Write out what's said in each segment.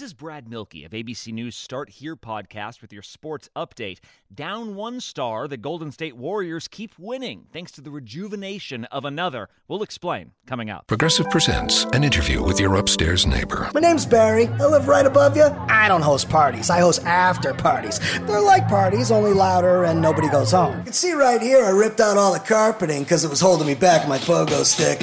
This is Brad Milkey of ABC News Start Here podcast with your sports update. Down one star, the Golden State Warriors keep winning thanks to the rejuvenation of another. We'll explain coming up. Progressive presents an interview with your upstairs neighbor. My name's Barry. I live right above you. I don't host parties, I host after parties. They're like parties, only louder and nobody goes home. You can see right here, I ripped out all the carpeting because it was holding me back my pogo stick.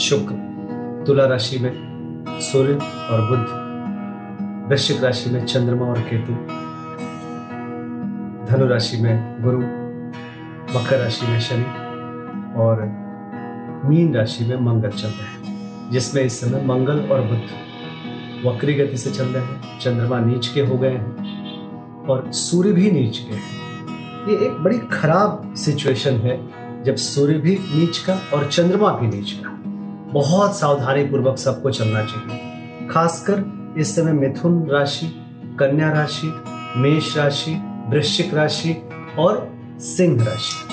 शुक्र, तुला राशि में सूर्य और बुद्ध वृश्चिक राशि में चंद्रमा और केतु, धनु राशि में गुरु, मकर राशि में शनि और मीन राशि में मंगल चल रहे हैं, जिसमें इस समय मंगल और बुद्ध वक्री गति से चल रहे हैं, चंद्रमा नीच के हो गए हैं और सूर्य भी नीच के हैं। ये एक बड़ी खराब सिचुएशन है, जब सूर्य भी नीच का और चंद्रमा भी नीच का। बहुत सावधानी पूर्वक सबको चलना चाहिए। खासकर इस समय मिथुन राशि, कन्या राशि, मेष राशि, वृश्चिक राशि और सिंह राशि।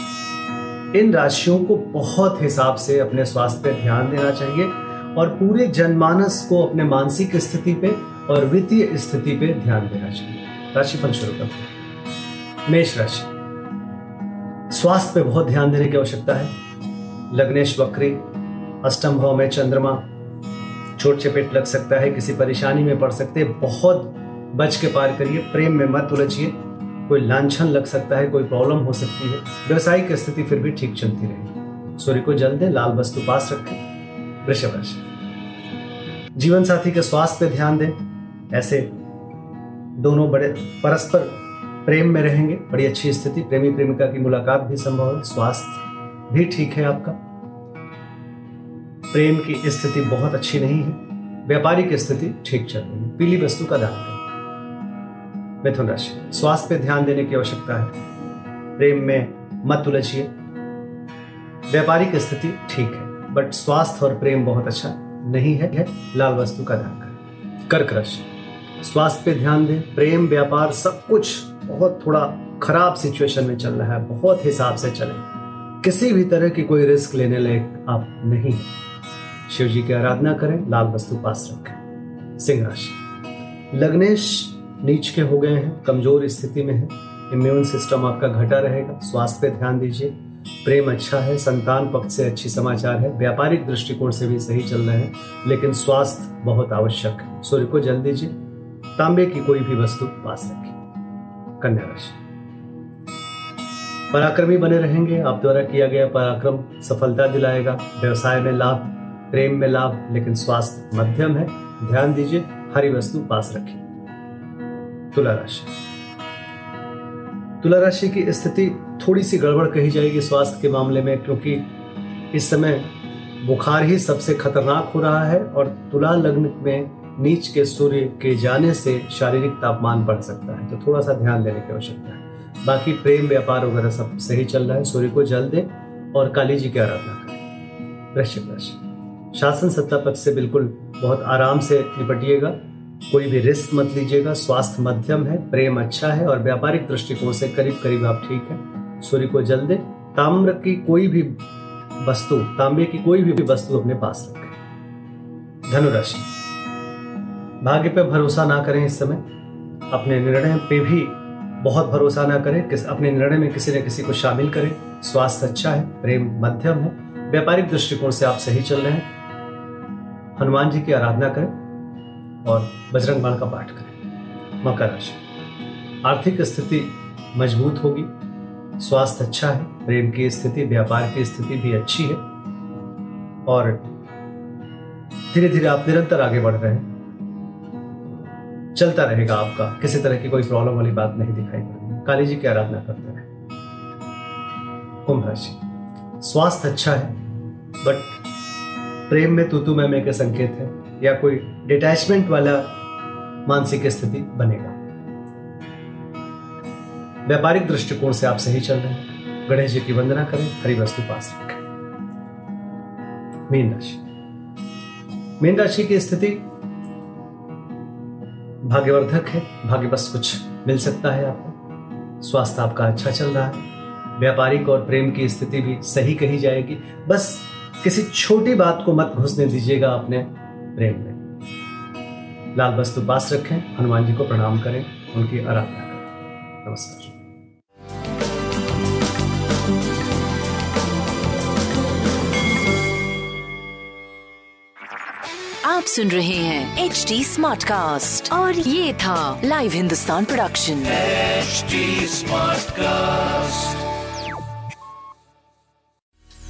इन राशियों को बहुत हिसाब से अपने स्वास्थ्य पर ध्यान देना चाहिए और पूरे जनमानस को अपने मानसिक स्थिति पे और वित्तीय स्थिति पे ध्यान देना चाहिए। राशिफल शुरू करते हैं। मेष राशि। स्वास्थ्य पे बहुत ध्यान देने की आवश्यकता है। लग्नेश, वक्री अष्टम भाव में चंद्रमा छोट चपेट लग सकता है, किसी परेशानी में पड़ सकते हैं। बहुत बच के पार करिए, प्रेम में मत उलझिए। कोई लांछन लग सकता है, कोई प्रॉब्लम हो सकती है। व्यवसायिक स्थिति फिर भी ठीक चलती रहेगी। सूर्य को जल दें, लाल वस्तु पास रखें। वृषभ राशि। जीवन साथी के स्वास्थ्य पे ध्यान दें। ऐसे दोनों बड़े परस्पर प्रेम में रहेंगे। बड़ी अच्छी स्थिति प्रेमी प्रेमिका की मुलाकात भी संभव है। स्वास्थ्य भी ठीक है आपका। प्रेम की स्थिति बहुत अच्छी नहीं है व्यापारिक स्थिति ठीक चल रही है पीली वस्तु का दान करें मिथुन राशि स्वास्थ्य पे ध्यान देने की आवश्यकता है। प्रेम में मत उलझिए। व्यापारिक स्थिति ठीक है बट स्वास्थ्य और प्रेम बहुत अच्छा नहीं है, है लाल वस्तु का दान करें कर्क राशि स्वास्थ्य पे ध्यान दें प्रेम व्यापार सब कुछ बहुत थोड़ा खराब सिचुएशन में चल रहा है बहुत हिसाब से चले। किसी भी तरह की कोई रिस्क लेने लायक आप नहीं शिव जी की आराधना करें, लाल वस्तु पास रखें। सिंह राशि। लग्नेश नीच के हो गए हैं, कमज़ोर स्थिति में है। इम्यून सिस्टम आपका घटा रहेगा, स्वास्थ्य पे ध्यान दीजिए। प्रेम अच्छा है, संतान पक्ष से अच्छी समाचार है। व्यापारिक दृष्टिकोण से भी सही चल रहे हैं, लेकिन स्वास्थ्य बहुत आवश्यक है। सूर्य को जल दीजिए, तांबे की कोई भी वस्तु पास रखिए कन्या राशि। पराक्रमी बने रहेंगे, आप द्वारा किया गया पराक्रम सफलता दिलाएगा। व्यवसाय में लाभ प्रेम में लाभ, लेकिन स्वास्थ्य मध्यम है। ध्यान दीजिए, हरी वस्तु पास रखिए तुला राशि। तुला राशि की स्थिति थोड़ी सी गड़बड़ कही जाएगी स्वास्थ्य के मामले में, क्योंकि इस समय बुखार ही सबसे खतरनाक हो रहा है और तुला लग्न में नीच के सूर्य के जाने से शारीरिक तापमान बढ़ सकता है। तो थोड़ा सा ध्यान देने की आवश्यकता है। बाकी प्रेम, व्यापार वगैरह सब सही चल रहा है। सूर्य को जल दे और काली जी की आराधना करें। वृश्चिक राशि। शासन सत्ता पक्ष से बिल्कुल बहुत आराम से निपटिएगा। कोई भी रिस्क मत लीजिएगा। स्वास्थ्य मध्यम है, प्रेम अच्छा है और व्यापारिक दृष्टिकोण से करीब करीब आप ठीक है। सूर्य को जल दे। ताम्र की कोई भी वस्तु, तांबे की कोई भी वस्तु अपने पास रखें। धनुराशि। भाग्य पे भरोसा ना करें इस समय। अपने निर्णय पे भी बहुत भरोसा ना करें। किस, अपने निर्णय में किसी न किसी को शामिल करें। स्वास्थ्य अच्छा है, प्रेम मध्यम है। व्यापारिक दृष्टिकोण से आप सही चल रहे हैं। हनुमान जी की आराधना करें और बजरंग बाण का पाठ करें। मकर राशि। आर्थिक स्थिति मज़बूत होगी। स्वास्थ्य अच्छा है। प्रेम की स्थिति, व्यापार की स्थिति भी अच्छी है। और धीरे धीरे आप निरंतर आगे बढ़ रहे हैं। चलता रहेगा आपका। किसी तरह की कोई प्रॉब्लम वाली बात नहीं दिखाई पड़ेगी काली जी की आराधना करते रहे। कुंभ राशि। स्वास्थ्य अच्छा है बट प्रेम में तू तू के संकेत है, या कोई डिटैचमेंट वाला मानसिक स्थिति बनेगा। व्यापारिक दृष्टिकोण से आप सही चल रहे हैं। गणेश जी की वंदना करें हरी वस्तु पास रखें। मीन राशि मीन राशि की स्थिति भाग्यवर्धक है, भाग्य बस कुछ मिल सकता है आपको। स्वास्थ्य आपका अच्छा चल रहा है। व्यापारिक और प्रेम की स्थिति भी सही कही जाएगी। बस किसी छोटी बात को मत घुसने दीजिएगा अपने प्रेम में। लाल वस्तु पास रखें हनुमान जी को प्रणाम करें उनकी आराधना करें। नमस्कार। आप सुन रहे हैं एच डी स्मार्ट कास्ट और ये था live Hindustan production smart Smartcast.